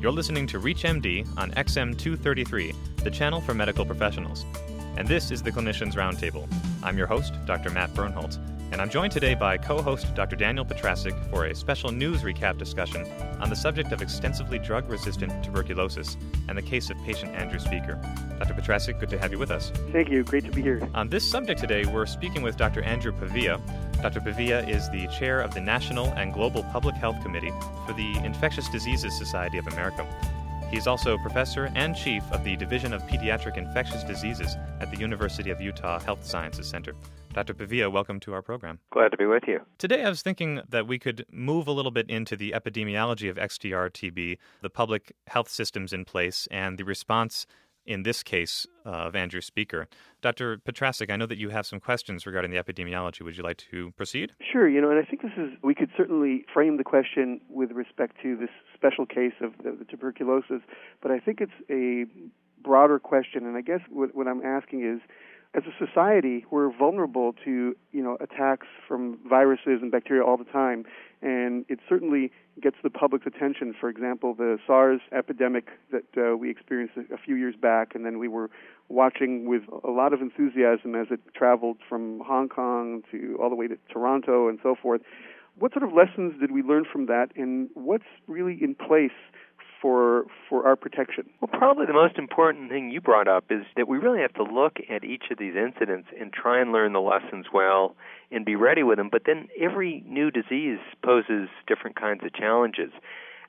You're listening to ReachMD on XM233, the channel for medical professionals. And this is the Clinicians Roundtable. I'm your host, Dr. Matt Birnholz, and I'm joined today by co host Dr. Daniel Petrasik for a special news recap discussion on the subject of extensively drug resistant tuberculosis and the case of patient Andrew Speaker. Dr. Petrasik, good to have you with us. Thank you. Great to be here. On this subject today, we're speaking with Dr. Andrew Pavia. Dr. Pavia is the chair of the National and Global Public Health Committee for the Infectious Diseases Society of America. He's also professor and chief of the Division of Pediatric Infectious Diseases at the University of Utah Health Sciences Center. Dr. Pavia, welcome to our program. Glad to be with you. Today, I was thinking that we could move a little bit into the epidemiology of XDR TB, the public health systems in place, and the response in this case uh, of Andrew Speaker. Dr. Petrasik, I know that you have some questions regarding the epidemiology. Would you like to proceed? Sure. You know, and I think this is, we could certainly frame the question with respect to this special case of the, the tuberculosis, but I think it's a broader question, and I guess what, what I'm asking is, as a society, we're vulnerable to you know attacks from viruses and bacteria all the time, and it certainly gets the public's attention. For example, the SARS epidemic that uh, we experienced a, a few years back, and then we were watching with a lot of enthusiasm as it traveled from Hong Kong to all the way to Toronto and so forth. What sort of lessons did we learn from that, and what's really in place for for our protection? Well, probably the most important thing you brought up is that we really have to look at each of these incidents and try and learn the lessons well and be ready with them. But then every new disease poses different kinds of challenges.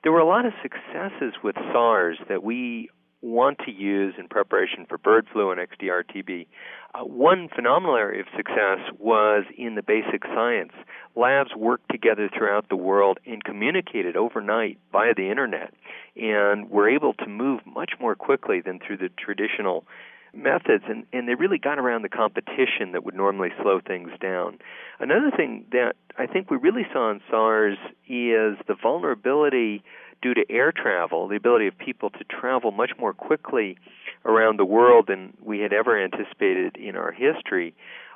There were a lot of successes with SARS that we want to use in preparation for bird flu and XDR TB. Uh, one phenomenal area of success was in the basic science. Labs worked together throughout the world and communicated overnight via the internet, and were able to move much more quickly than through the traditional methods and, and they really got around the competition that would normally slow things down. Another thing that I think we really saw in SARS is the vulnerability due to air travel, the ability of people to travel much more quickly around the world than we had ever anticipated in our history,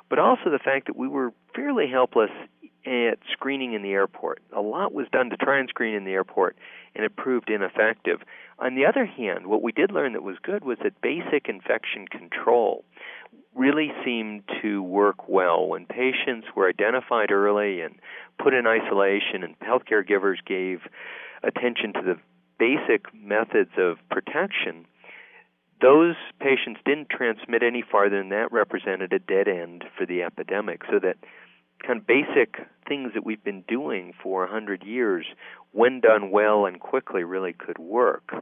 but also the fact that we were fairly helpless at screening in the airport. A lot was done to try and screen in the airport, and it proved ineffective. On the other hand, what we did learn that was good was that basic infection control really seemed to work well when patients were identified early and put in isolation, and healthcare givers gave attention to the basic methods of protection, those patients didn't transmit any farther and that represented a dead end for the epidemic. So that kind of basic things that we've been doing for a hundred years, when done well and quickly, really could work.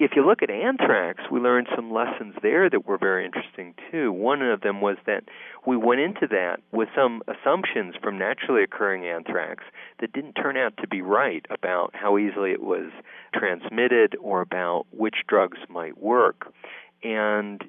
If you look at anthrax, we learned some lessons there that were very interesting too. One of them was that we went into that with some assumptions from naturally occurring anthrax that didn't turn out to be right about how easily it was transmitted or about which drugs might work. And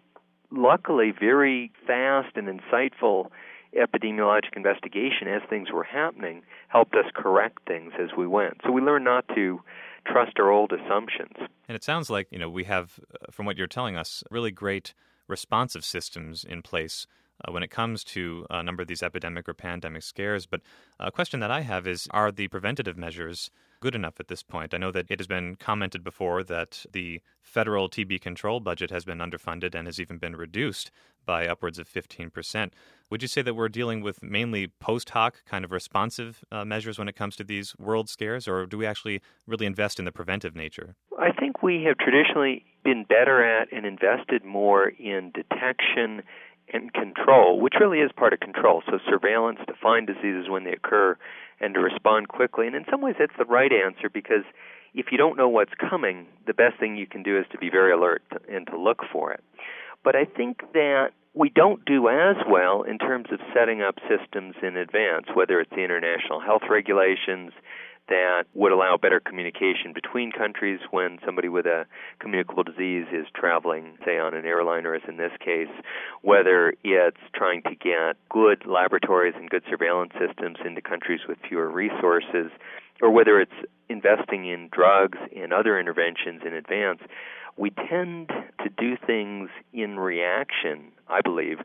luckily, very fast and insightful epidemiologic investigation as things were happening helped us correct things as we went. So we learned not to trust our old assumptions. And it sounds like, you know, we have, uh, from what you're telling us, really great responsive systems in place uh, when it comes to a number of these epidemic or pandemic scares. But a question that I have is Are the preventative measures good enough at this point? I know that it has been commented before that the federal TB control budget has been underfunded and has even been reduced by upwards of 15%. Would you say that we're dealing with mainly post hoc kind of responsive uh, measures when it comes to these world scares, or do we actually really invest in the preventive nature? I think we have traditionally been better at and invested more in detection and control, which really is part of control. So surveillance to find diseases when they occur and to respond quickly. And in some ways, that's the right answer because if you don't know what's coming, the best thing you can do is to be very alert and to look for it. But I think that we don't do as well in terms of setting up systems in advance, whether it's the international health regulations, that would allow better communication between countries when somebody with a communicable disease is traveling, say, on an airliner, as in this case, whether it's trying to get good laboratories and good surveillance systems into countries with fewer resources, or whether it's investing in drugs and other interventions in advance. We tend to do things in reaction, I believe,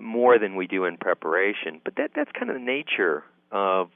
more than we do in preparation. But that that's kind of the nature of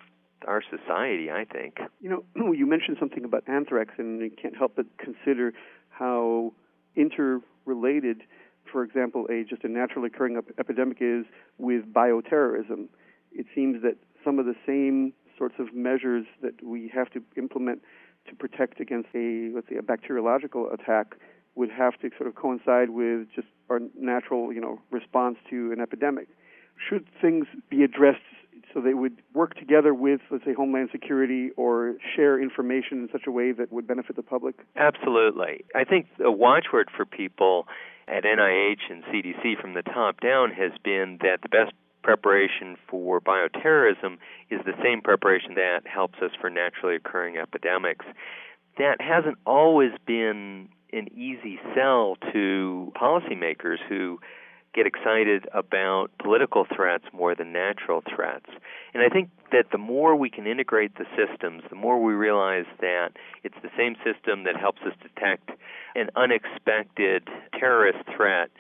our society, I think. You know, you mentioned something about anthrax, and you can't help but consider how interrelated, for example, a just a naturally occurring ep- epidemic is with bioterrorism. It seems that some of the same sorts of measures that we have to implement to protect against a let's say a bacteriological attack would have to sort of coincide with just our natural, you know, response to an epidemic. Should things be addressed so they would work together with, let's say, Homeland Security or share information in such a way that would benefit the public? Absolutely. I think a watchword for people at NIH and CDC from the top down has been that the best preparation for bioterrorism is the same preparation that helps us for naturally occurring epidemics. That hasn't always been an easy sell to policymakers who get excited about political threats more than natural threats. And I think that the more we can integrate the systems, the more we realize that it's the same system that helps us detect an unexpected terrorist threat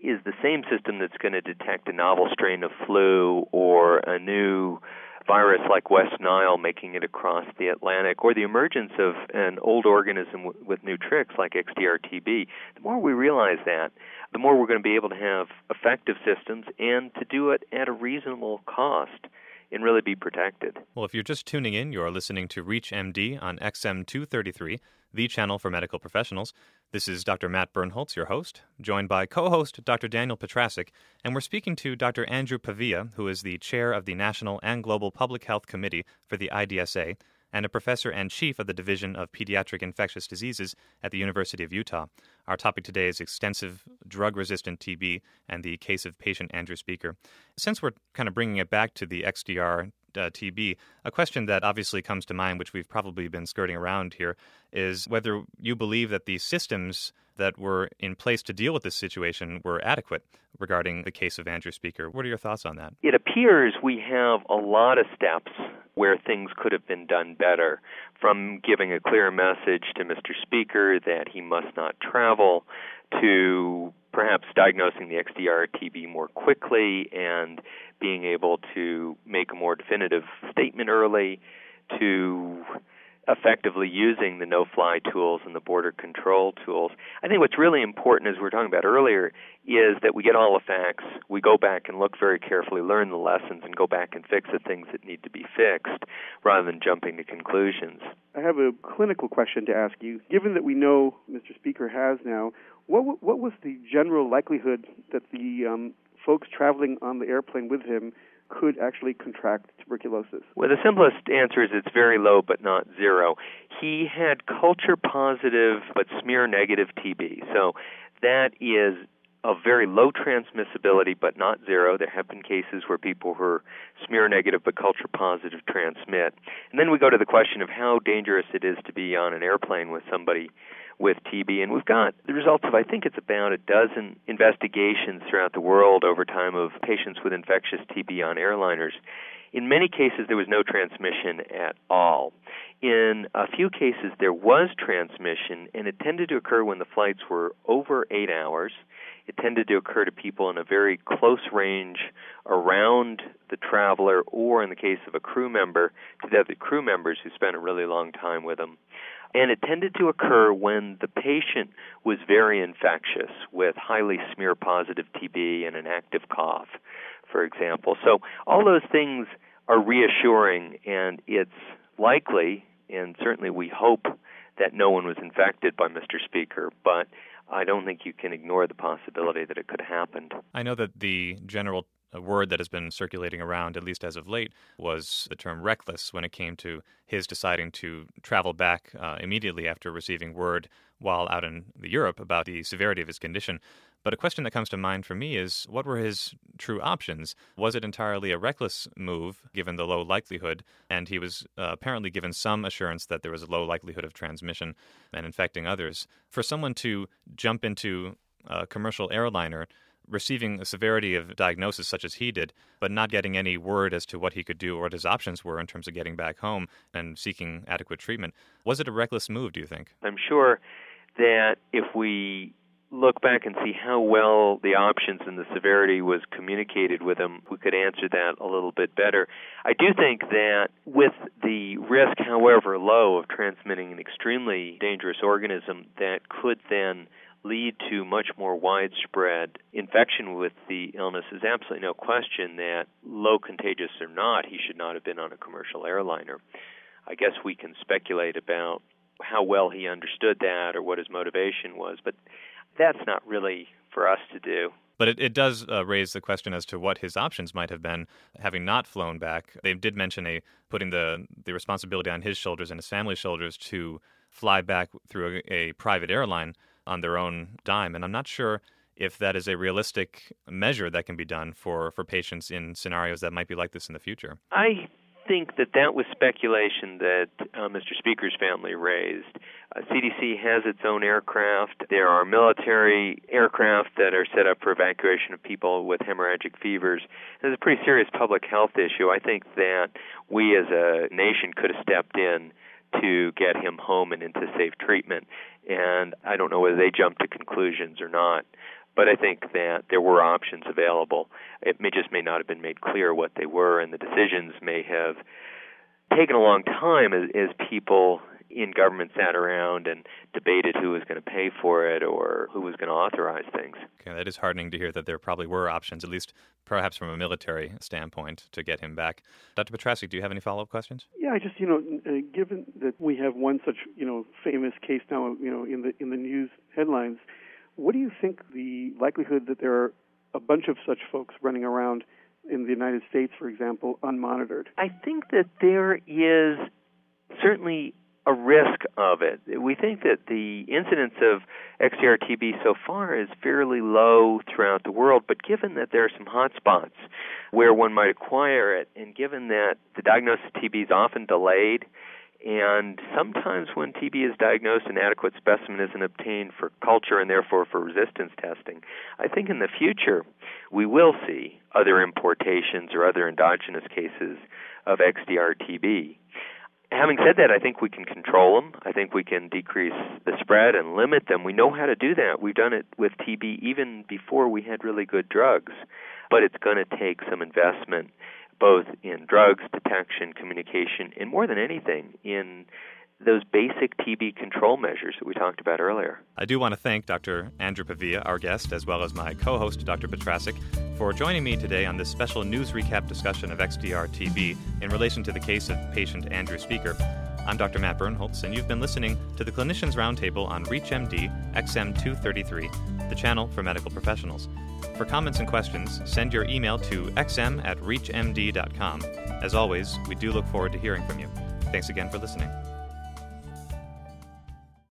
is the same system that's going to detect a novel strain of flu or a new virus like West Nile making it across the Atlantic, or the emergence of an old organism w- with new tricks like XDR-TB, the more we realize that, the more we're going to be able to have effective systems and to do it at a reasonable cost and really be protected. Well, if you're just tuning in, you're listening to Reach MD on XM 233, the channel for medical professionals. This is Dr. Matt Birnholz, your host, joined by co host Dr. Daniel Petrasik, and we're speaking to Dr. Andrew Pavia, who is the chair of the National and Global Public Health Committee for the IDSA and a professor and chief of the Division of Pediatric Infectious Diseases at the University of Utah. Our topic today is extensive drug resistant TB and the case of patient Andrew Speaker. Since we're kind of bringing it back to the XDR uh, TB, a question that obviously comes to mind, which we've probably been skirting around here, is whether you believe that the systems that were in place to deal with this situation were adequate regarding the case of Andrew Speaker. What are your thoughts on that? It appears we have a lot of steps where things could have been done better, from giving a clear message to Mr. Speaker that he must not travel, to perhaps diagnosing the XDR TB more quickly and being able to make a more definitive statement early, to effectively using the no fly tools and the border control tools. I think what's really important, as we were talking about earlier, is that we get all the facts, we go back and look very carefully, learn the lessons, and go back and fix the things that need to be fixed rather than jumping to conclusions. I have a clinical question to ask you. Given that we know Mr. Speaker has now, what, what was the general likelihood that the um, folks traveling on the airplane with him could actually contract tuberculosis? Well, the simplest answer is it's very low, but not zero. He had culture positive but smear negative TB. So that is a very low transmissibility but not zero. There have been cases where people who are smear negative but culture positive transmit. And then we go to the question of how dangerous it is to be on an airplane with somebody with TB. And we've got the results of, I think it's about a dozen investigations throughout the world over time of patients with infectious TB on airliners. In many cases, there was no transmission at all. In a few cases, there was transmission, and it tended to occur when the flights were over eight hours. It tended to occur to people in a very close range around the traveler, or in the case of a crew member, to the other crew members who spent a really long time with them and it tended to occur when the patient was very infectious with highly smear positive TB and an active cough, for example. So all those things are reassuring, and it's likely, and certainly we hope, that no one was infected by Mr. Speaker, but I don't think you can ignore the possibility that it could have happened. I know that the general a word that has been circulating around, at least as of late, was the term reckless when it came to his deciding to travel back uh, immediately after receiving word while out in Europe about the severity of his condition. But a question that comes to mind for me is what were his true options? Was it entirely a reckless move, given the low likelihood? And he was uh, apparently given some assurance that there was a low likelihood of transmission and infecting others. For someone to jump into a commercial airliner receiving a severity of diagnosis such as he did, but not getting any word as to what he could do or what his options were in terms of getting back home and seeking adequate treatment. Was it a reckless move, do you think? I'm sure that if we look back and see how well the options and the severity was communicated with him, we could answer that a little bit better. I do think that with the risk, however low, of transmitting an extremely dangerous organism that could then lead to much more widespread infection with the illness is absolutely no question that low contagious or not, he should not have been on a commercial airliner. I guess we can speculate about how well he understood that or what his motivation was, but that's not really for us to do. But it, it does uh, raise the question as to what his options might have been, having not flown back. They did mention a putting the the responsibility on his shoulders and his family's shoulders to fly back through a, a private airline on their own dime, and I'm not sure if that is a realistic measure that can be done for, for patients in scenarios that might be like this in the future. I think that that was speculation that uh, Mr. Speaker's family raised. Uh, CDC has its own aircraft. There are military aircraft that are set up for evacuation of people with hemorrhagic fevers. It's a pretty serious public health issue. I think that we as a nation could have stepped in to get him home and into safe treatment. And I don't know whether they jumped to conclusions or not but I think that there were options available. It may just may not have been made clear what they were, and the decisions may have taken a long time as, as people in government sat around and debated who was going to pay for it or who was going to authorize things. Okay, that is heartening to hear that there probably were options, at least perhaps from a military standpoint, to get him back. Dr. Petrasik, do you have any follow-up questions? Yeah, I just you know, uh, given that we have one such you know famous case now, you know, in the in the news headlines what do you think the likelihood that there are a bunch of such folks running around in the United States, for example, unmonitored? I think that there is certainly a risk of it. We think that the incidence of XDR TB so far is fairly low throughout the world, but given that there are some hotspots where one might acquire it, and given that the diagnosis of TB is often delayed, and sometimes when TB is diagnosed, an adequate specimen isn't obtained for culture and therefore for resistance testing. I think in the future we will see other importations or other endogenous cases of XDR TB. Having said that, I think we can control them. I think we can decrease the spread and limit them. We know how to do that. We've done it with TB even before we had really good drugs. But it's going to take some investment both in drugs detection, communication, and more than anything, in those basic TB control measures that we talked about earlier. I do want to thank Dr. Andrew Pavia, our guest, as well as my co host, Dr. Petrasik, for joining me today on this special news recap discussion of XDR TB in relation to the case of patient Andrew Speaker. I'm Dr. Matt Birnholz, and you've been listening to the Clinicians Roundtable on ReachMD XM233, the channel for medical professionals. For comments and questions, send your email to xm at reachmd.com. As always, we do look forward to hearing from you. Thanks again for listening.